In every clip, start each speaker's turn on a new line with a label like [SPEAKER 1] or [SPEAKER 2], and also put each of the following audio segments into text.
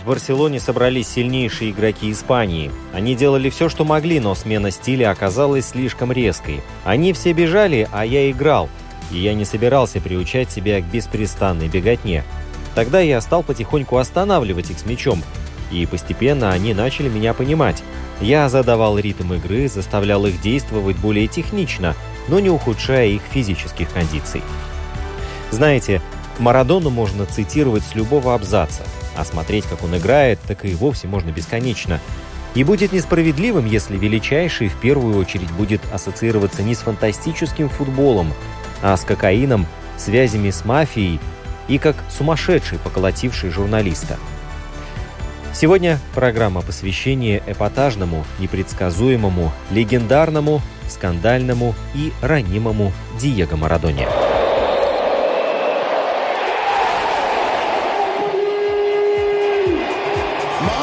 [SPEAKER 1] В Барселоне собрались сильнейшие игроки Испании. Они делали все, что могли, но смена стиля оказалась слишком резкой. Они все бежали, а я играл. И я не собирался приучать себя к беспрестанной беготне. Тогда я стал потихоньку останавливать их с мячом, и постепенно они начали меня понимать. Я задавал ритм игры, заставлял их действовать более технично, но не ухудшая их физических кондиций. Знаете, Марадону можно цитировать с любого абзаца, а смотреть, как он играет, так и вовсе можно бесконечно. И будет несправедливым, если величайший в первую очередь будет ассоциироваться не с фантастическим футболом, а с кокаином, связями с мафией и как сумасшедший, поколотивший журналиста. Сегодня программа посвящения эпатажному, непредсказуемому, легендарному, скандальному и ранимому Диего Марадоне.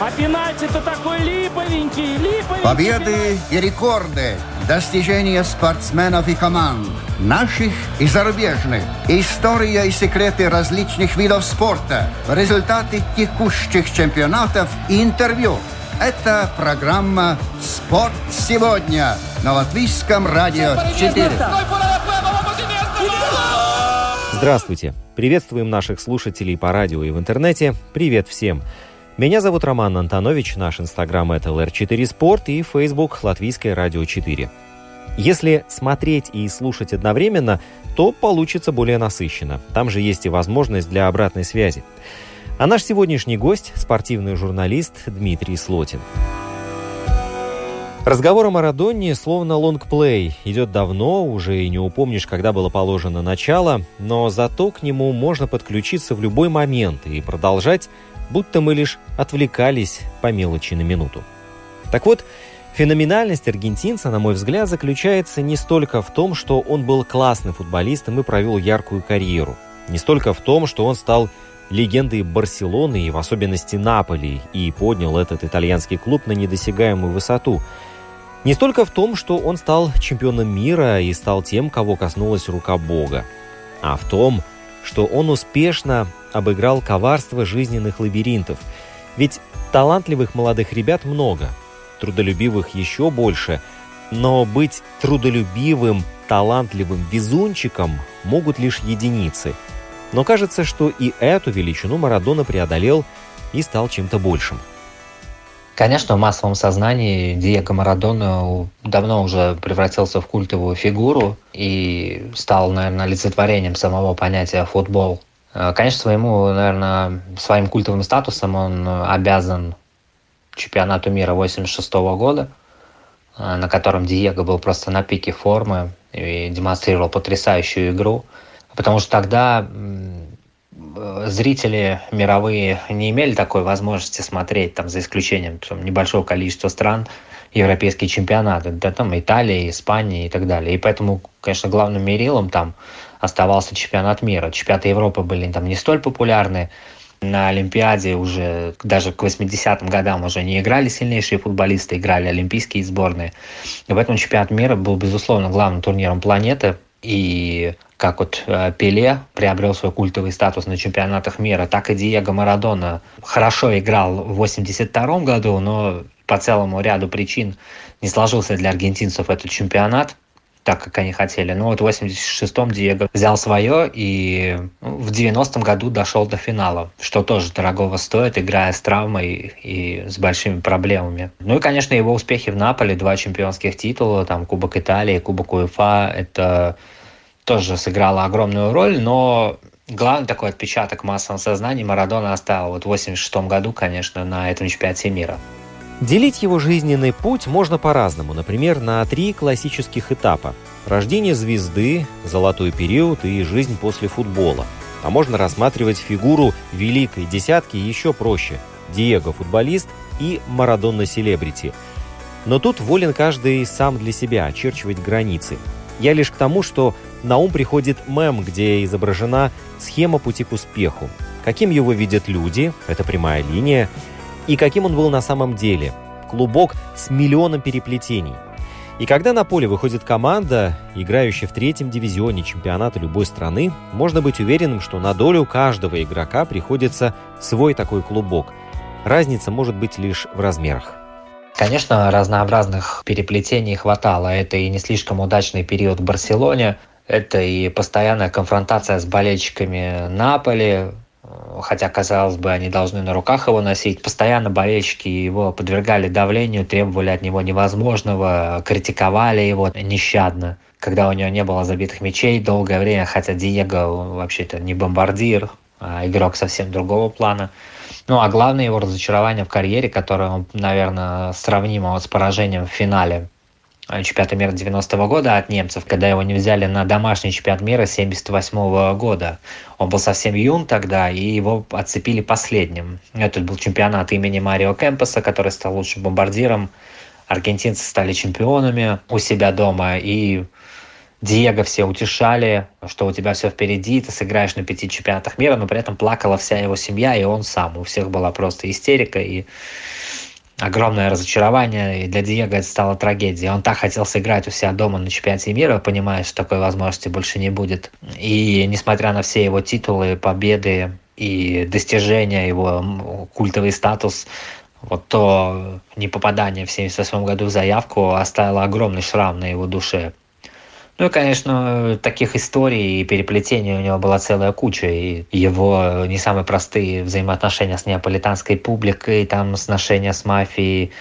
[SPEAKER 2] А пенальти-то такой липовенький, липовенький.
[SPEAKER 3] Победы и рекорды, достижения спортсменов и команд, наших и зарубежных, история и секреты различных видов спорта, результаты текущих чемпионатов и интервью. Это программа «Спорт сегодня» на Латвийском радио 4.
[SPEAKER 1] Здравствуйте! Приветствуем наших слушателей по радио и в интернете. Привет всем! Меня зовут Роман Антонович, наш инстаграм это LR4 Спорт и Facebook Латвийское радио 4. Если смотреть и слушать одновременно, то получится более насыщенно. Там же есть и возможность для обратной связи. А наш сегодняшний гость – спортивный журналист Дмитрий Слотин. Разговор о Марадоне словно лонгплей. Идет давно, уже и не упомнишь, когда было положено начало, но зато к нему можно подключиться в любой момент и продолжать будто мы лишь отвлекались по мелочи на минуту. Так вот, феноменальность аргентинца, на мой взгляд, заключается не столько в том, что он был классным футболистом и провел яркую карьеру, не столько в том, что он стал легендой Барселоны и в особенности Наполи и поднял этот итальянский клуб на недосягаемую высоту, не столько в том, что он стал чемпионом мира и стал тем, кого коснулась рука Бога, а в том, что он успешно обыграл коварство жизненных лабиринтов. Ведь талантливых молодых ребят много, трудолюбивых еще больше, но быть трудолюбивым, талантливым везунчиком могут лишь единицы. Но кажется, что и эту величину Марадона преодолел и стал чем-то большим.
[SPEAKER 4] Конечно, в массовом сознании Диего Марадона давно уже превратился в культовую фигуру и стал, наверное, олицетворением самого понятия футбол. Э, конечно, своему, наверное, своим культовым статусом он обязан чемпионату мира 86 года, э, на котором Диего был просто на пике формы и демонстрировал потрясающую игру. Потому что тогда э, зрители мировые не имели такой возможности смотреть, там, за исключением там, небольшого количества стран, европейские чемпионаты, да, там Италия, Испания и так далее. И поэтому, конечно, главным мерилом там оставался чемпионат мира. Чемпионаты Европы были там не столь популярны. На Олимпиаде уже даже к 80-м годам уже не играли сильнейшие футболисты, играли олимпийские сборные. И поэтому чемпионат мира был, безусловно, главным турниром планеты. И как вот э, Пеле приобрел свой культовый статус на чемпионатах мира, так и Диего Марадона хорошо играл в 82 году, но по целому ряду причин не сложился для аргентинцев этот чемпионат так, как они хотели. Но вот в 86-м Диего взял свое и ну, в 90-м году дошел до финала, что тоже дорогого стоит, играя с травмой и с большими проблемами. Ну и, конечно, его успехи в Наполе, два чемпионских титула, там Кубок Италии, Кубок УЕФА, это тоже сыграло огромную роль, но главный такой отпечаток в массовом сознании Марадона оставил вот в 86 году, конечно, на этом чемпионате мира.
[SPEAKER 1] Делить его жизненный путь можно по-разному, например, на три классических этапа. Рождение звезды, золотой период и жизнь после футбола. А можно рассматривать фигуру великой десятки еще проще. Диего футболист и Марадонна селебрити. Но тут волен каждый сам для себя очерчивать границы. Я лишь к тому, что на ум приходит мем, где изображена схема пути к успеху. Каким его видят люди, это прямая линия, и каким он был на самом деле. Клубок с миллионом переплетений. И когда на поле выходит команда, играющая в третьем дивизионе чемпионата любой страны, можно быть уверенным, что на долю каждого игрока приходится свой такой клубок. Разница может быть лишь в размерах.
[SPEAKER 4] Конечно, разнообразных переплетений хватало. Это и не слишком удачный период в Барселоне, это и постоянная конфронтация с болельщиками Наполи, хотя, казалось бы, они должны на руках его носить. Постоянно болельщики его подвергали давлению, требовали от него невозможного, критиковали его нещадно. Когда у него не было забитых мячей долгое время, хотя Диего вообще-то не бомбардир, а игрок совсем другого плана. Ну, а главное его разочарование в карьере, которое, наверное, сравнимо с поражением в финале чемпионата мира 90-го года от немцев, когда его не взяли на домашний чемпионат мира 78 -го года. Он был совсем юн тогда, и его отцепили последним. Это был чемпионат имени Марио Кемпеса, который стал лучшим бомбардиром. Аргентинцы стали чемпионами у себя дома, и Диего все утешали, что у тебя все впереди, ты сыграешь на пяти чемпионатах мира, но при этом плакала вся его семья, и он сам. У всех была просто истерика, и огромное разочарование, и для Диего это стало трагедией. Он так хотел сыграть у себя дома на чемпионате мира, понимая, что такой возможности больше не будет. И несмотря на все его титулы, победы и достижения, его культовый статус, вот то непопадание в 1978 году в заявку оставило огромный шрам на его душе. Ну и, конечно, таких историй и переплетений у него была целая куча. И его не самые простые взаимоотношения с неаполитанской публикой, там сношения с мафией,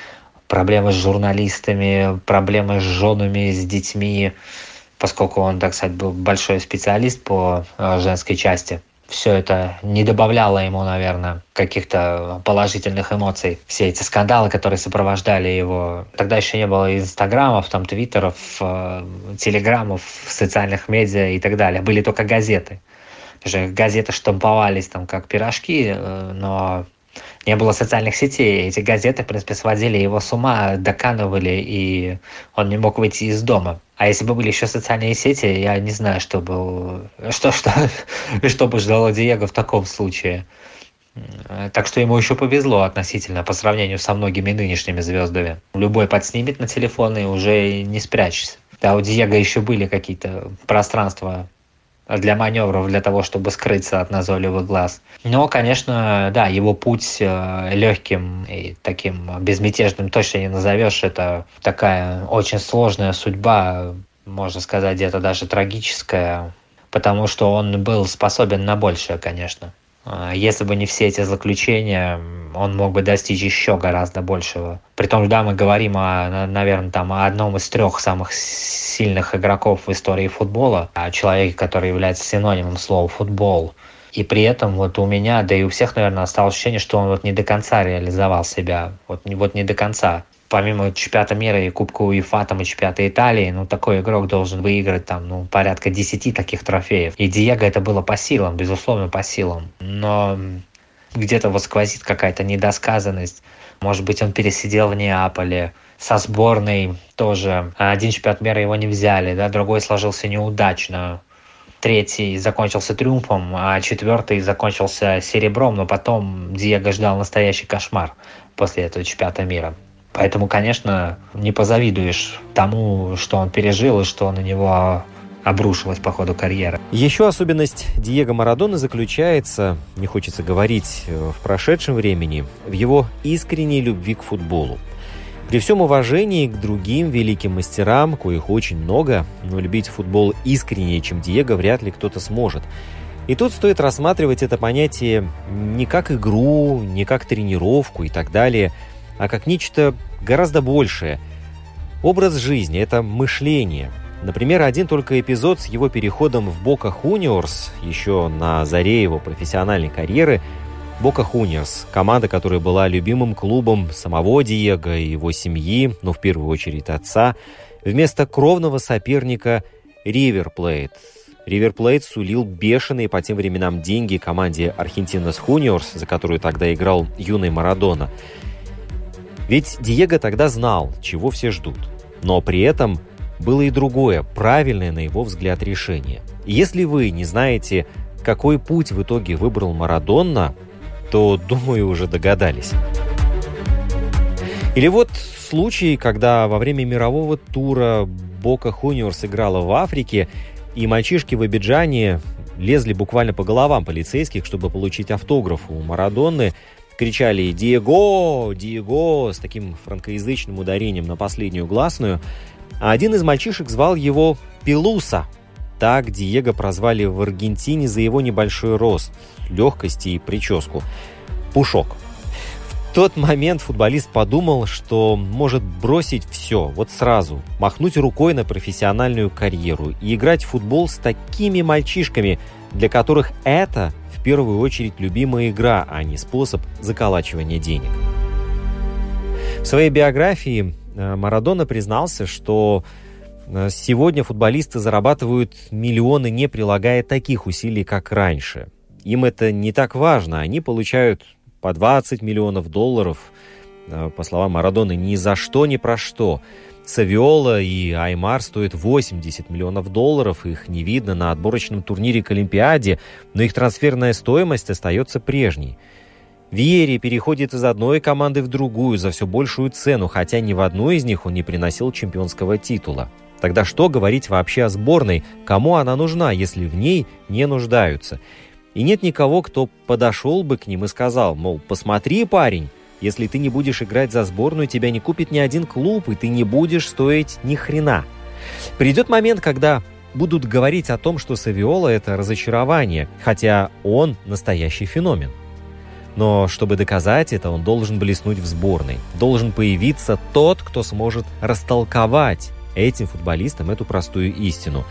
[SPEAKER 4] проблемы с журналистами, проблемы с женами, с детьми, поскольку он, так сказать, был большой специалист по э, женской части – все это не добавляло ему, наверное, каких-то положительных эмоций. Все эти скандалы, которые сопровождали его. Тогда еще не было инстаграмов, там, твиттеров, э, телеграммов, социальных медиа и так далее. Были только газеты. Даже газеты штамповались там как пирожки, э, но не было социальных сетей. Эти газеты, в принципе, сводили его с ума, доканывали, и он не мог выйти из дома. А если бы были еще социальные сети, я не знаю, что бы, что, что, что бы ждало Диего в таком случае. Так что ему еще повезло относительно по сравнению со многими нынешними звездами. Любой подснимет на телефон и уже не спрячешься. Да, у Диего еще были какие-то пространства для маневров, для того, чтобы скрыться от назойливых глаз. Но, конечно, да, его путь э, легким и таким безмятежным точно не назовешь. Это такая очень сложная судьба, можно сказать, где-то даже трагическая, потому что он был способен на большее, конечно. А, если бы не все эти заключения, он мог бы достичь еще гораздо большего. Притом, да, мы говорим о, наверное, там, о одном из трех самых сильных игроков в истории футбола, о человеке, который является синонимом слова «футбол». И при этом вот у меня, да и у всех, наверное, осталось ощущение, что он вот не до конца реализовал себя. Вот, вот не до конца помимо чемпионата мира и Кубка УЕФА, там и чемпионата Италии, ну, такой игрок должен выиграть там, ну, порядка 10 таких трофеев. И Диего это было по силам, безусловно, по силам. Но где-то вот сквозит какая-то недосказанность. Может быть, он пересидел в Неаполе, со сборной тоже. Один чемпионат мира его не взяли, да, другой сложился неудачно. Третий закончился триумфом, а четвертый закончился серебром, но потом Диего ждал настоящий кошмар после этого чемпионата мира. Поэтому, конечно, не позавидуешь тому, что он пережил и что на него обрушилось по ходу карьеры.
[SPEAKER 1] Еще особенность Диего Марадона заключается, не хочется говорить э, в прошедшем времени, в его искренней любви к футболу. При всем уважении к другим великим мастерам, коих очень много, но любить футбол искреннее, чем Диего, вряд ли кто-то сможет. И тут стоит рассматривать это понятие не как игру, не как тренировку и так далее – а как нечто гораздо большее. Образ жизни – это мышление. Например, один только эпизод с его переходом в Бока Хуниорс, еще на заре его профессиональной карьеры, Бока Хуниорс, команда, которая была любимым клубом самого Диего и его семьи, но в первую очередь отца, вместо кровного соперника Ривер Плейт. Ривер Плейт сулил бешеные по тем временам деньги команде Аргентинас Хуниорс, за которую тогда играл юный Марадона. Ведь Диего тогда знал, чего все ждут. Но при этом было и другое, правильное, на его взгляд, решение. Если вы не знаете, какой путь в итоге выбрал Марадонна, то, думаю, уже догадались. Или вот случай, когда во время мирового тура Бока Хуниорс играла в Африке, и мальчишки в Абиджане лезли буквально по головам полицейских, чтобы получить автограф у Марадонны, кричали «Диего! Диего!» с таким франкоязычным ударением на последнюю гласную. А один из мальчишек звал его Пилуса. Так Диего прозвали в Аргентине за его небольшой рост, легкость и прическу. Пушок – тот момент футболист подумал, что может бросить все, вот сразу, махнуть рукой на профессиональную карьеру и играть в футбол с такими мальчишками, для которых это в первую очередь любимая игра, а не способ заколачивания денег. В своей биографии э, Марадона признался, что э, сегодня футболисты зарабатывают миллионы, не прилагая таких усилий, как раньше. Им это не так важно, они получают по 20 миллионов долларов, э, по словам Марадоны, ни за что, ни про что. Савиола и Аймар стоят 80 миллионов долларов, их не видно на отборочном турнире к Олимпиаде, но их трансферная стоимость остается прежней. Виери переходит из одной команды в другую за все большую цену, хотя ни в одной из них он не приносил чемпионского титула. Тогда что говорить вообще о сборной? Кому она нужна, если в ней не нуждаются? И нет никого, кто подошел бы к ним и сказал, мол, посмотри, парень, если ты не будешь играть за сборную, тебя не купит ни один клуб, и ты не будешь стоить ни хрена. Придет момент, когда будут говорить о том, что Савиола – это разочарование, хотя он настоящий феномен. Но чтобы доказать это, он должен блеснуть в сборной. Должен появиться тот, кто сможет растолковать этим футболистам эту простую истину.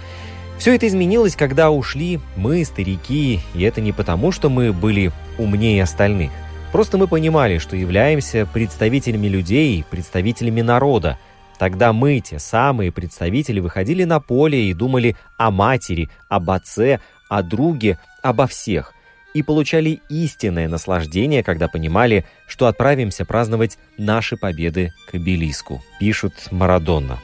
[SPEAKER 1] Все это изменилось, когда ушли мы, старики, и это не потому, что мы были умнее остальных. Просто мы понимали, что являемся представителями людей, представителями народа. Тогда мы, те самые представители, выходили на поле и думали о матери, об отце, о друге, обо всех. И получали истинное наслаждение, когда понимали, что отправимся праздновать наши победы к обелиску, пишут Марадонна.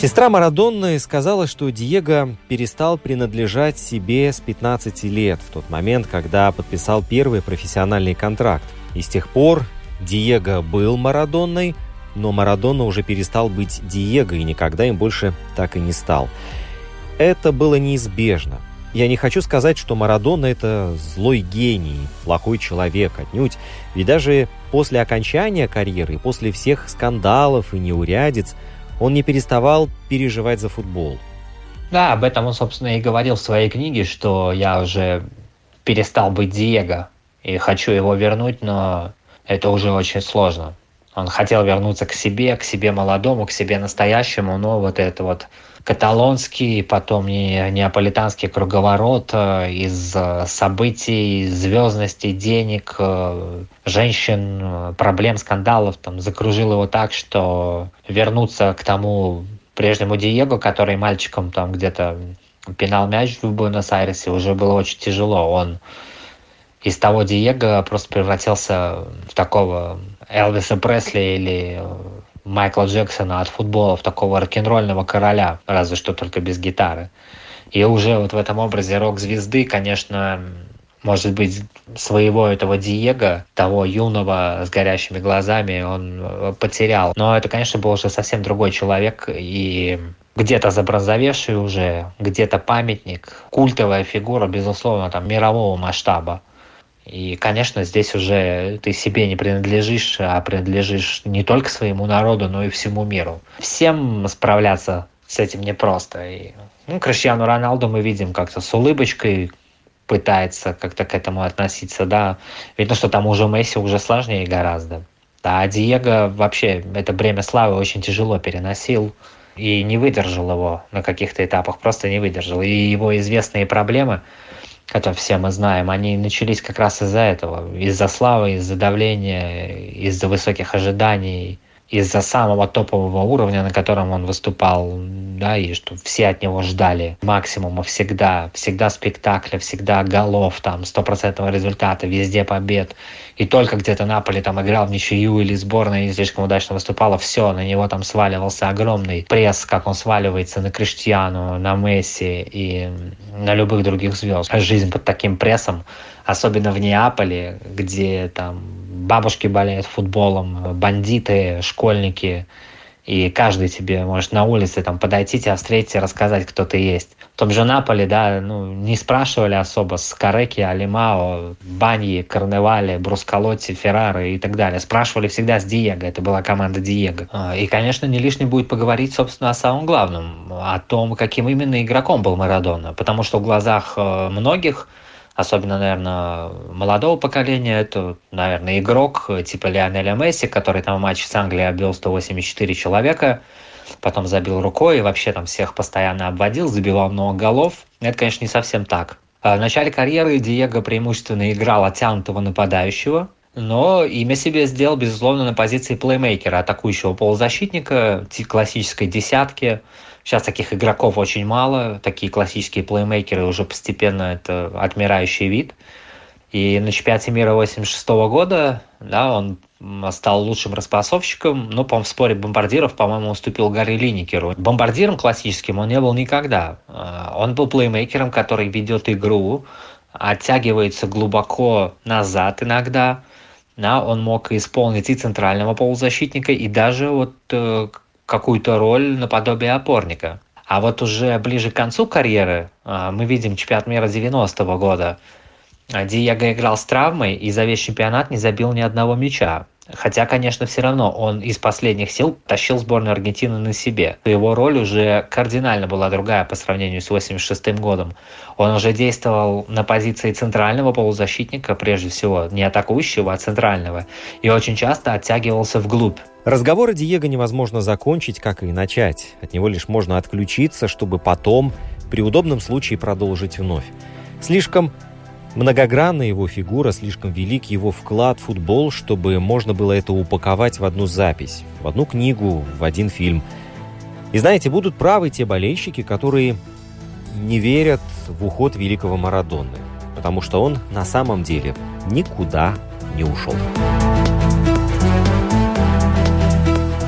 [SPEAKER 1] Сестра Марадонны сказала, что Диего перестал принадлежать себе с 15 лет, в тот момент, когда подписал первый профессиональный контракт. И с тех пор Диего был Марадонной, но Марадона уже перестал быть Диего и никогда им больше так и не стал. Это было неизбежно. Я не хочу сказать, что Марадона – это злой гений, плохой человек, отнюдь. Ведь даже после окончания карьеры, после всех скандалов и неурядиц – он не переставал переживать за футбол.
[SPEAKER 4] Да, об этом он, собственно, и говорил в своей книге, что я уже перестал быть Диего и хочу его вернуть, но это уже очень сложно. Он хотел вернуться к себе, к себе молодому, к себе настоящему, но вот это вот каталонский, потом не, неаполитанский круговорот э, из э, событий, звездности, денег, э, женщин, проблем, скандалов там закружил его так, что вернуться к тому прежнему Диего, который мальчиком там где-то пинал мяч в Буэнос-Айресе, уже было очень тяжело. Он из того Диего просто превратился в такого Элвиса Пресли или Майкла Джексона от футбола в такого рок-н-ролльного короля, разве что только без гитары. И уже вот в этом образе рок-звезды, конечно, может быть, своего этого Диего, того юного с горящими глазами, он э, потерял. Но это, конечно, был уже совсем другой человек, и где-то забронзовевший уже, где-то памятник, культовая фигура, безусловно, там, мирового масштаба. И, конечно, здесь уже ты себе не принадлежишь, а принадлежишь не только своему народу, но и всему миру. Всем справляться с этим непросто. И, ну, Криштиану Роналду мы видим как-то с улыбочкой пытается как-то к этому относиться, да. Видно, что там уже Месси уже сложнее гораздо. А Диего вообще это бремя славы очень тяжело переносил и не выдержал его на каких-то этапах, просто не выдержал. И его известные проблемы – это все мы знаем, они начались как раз из-за этого, из-за славы, из-за давления, из-за высоких ожиданий. Из-за самого топового уровня, на котором он выступал, да, и что все от него ждали максимума всегда, всегда спектакля, всегда голов, там, стопроцентного результата, везде побед. И только где-то Наполи там играл в ничью или сборная не слишком удачно выступала, все, на него там сваливался огромный пресс, как он сваливается на Криштиану, на Месси и на любых других звезд. Жизнь под таким прессом, особенно в Неаполе, где там бабушки болеют футболом, бандиты, школьники, и каждый тебе может на улице там подойти, тебя встретить и рассказать, кто ты есть. В том же Наполе, да, ну, не спрашивали особо с Кареки, Алимао, Баньи, Карневале, Брускалотти, Феррары и так далее. Спрашивали всегда с Диего, это была команда Диего. А, и, конечно, не лишним будет поговорить, собственно, о самом главном, о том, каким именно игроком был Марадона. Потому что в глазах э, многих особенно, наверное, молодого поколения, это, наверное, игрок типа Лионеля Месси, который там в матче с Англией обвел 184 человека, потом забил рукой и вообще там всех постоянно обводил, забивал много голов. Это, конечно, не совсем так. А в начале карьеры Диего преимущественно играл оттянутого нападающего, но имя себе сделал, безусловно, на позиции плеймейкера, атакующего полузащитника, классической десятки, Сейчас таких игроков очень мало, такие классические плеймейкеры уже постепенно это отмирающий вид. И на чемпионате мира 86 года да, он стал лучшим распасовщиком, но, по в споре бомбардиров, по-моему, уступил Гарри Линникеру. Бомбардиром классическим он не был никогда. А, он был плеймейкером, который ведет игру, оттягивается глубоко назад иногда. Да, он мог исполнить и центрального полузащитника, и даже вот э, какую-то роль наподобие опорника. А вот уже ближе к концу карьеры а, мы видим чемпионат мира 90-го года. Диего играл с травмой и за весь чемпионат не забил ни одного мяча. Хотя, конечно, все равно он из последних сил тащил сборную Аргентины на себе. Его роль уже кардинально была другая по сравнению с 86 годом. Он уже действовал на позиции центрального полузащитника, прежде всего, не атакующего, а центрального, и очень часто оттягивался вглубь.
[SPEAKER 1] Разговор о Диего невозможно закончить, как и начать. От него лишь можно отключиться, чтобы потом, при удобном случае, продолжить вновь. Слишком Многогранная его фигура, слишком велик его вклад в футбол, чтобы можно было это упаковать в одну запись, в одну книгу, в один фильм. И знаете, будут правы те болельщики, которые не верят в уход великого Марадонны, потому что он на самом деле никуда не ушел.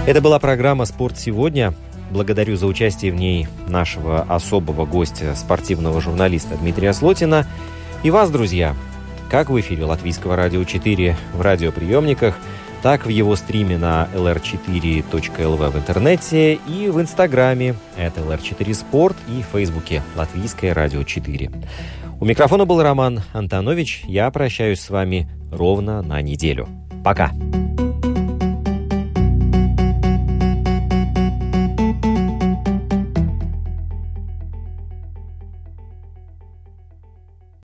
[SPEAKER 1] Это была программа «Спорт сегодня». Благодарю за участие в ней нашего особого гостя, спортивного журналиста Дмитрия Слотина – и вас, друзья, как в эфире Латвийского радио 4 в радиоприемниках, так в его стриме на lr4.lv в интернете и в инстаграме это lr4sport и в фейсбуке Латвийское радио 4. У микрофона был Роман Антонович. Я прощаюсь с вами ровно на неделю. Пока!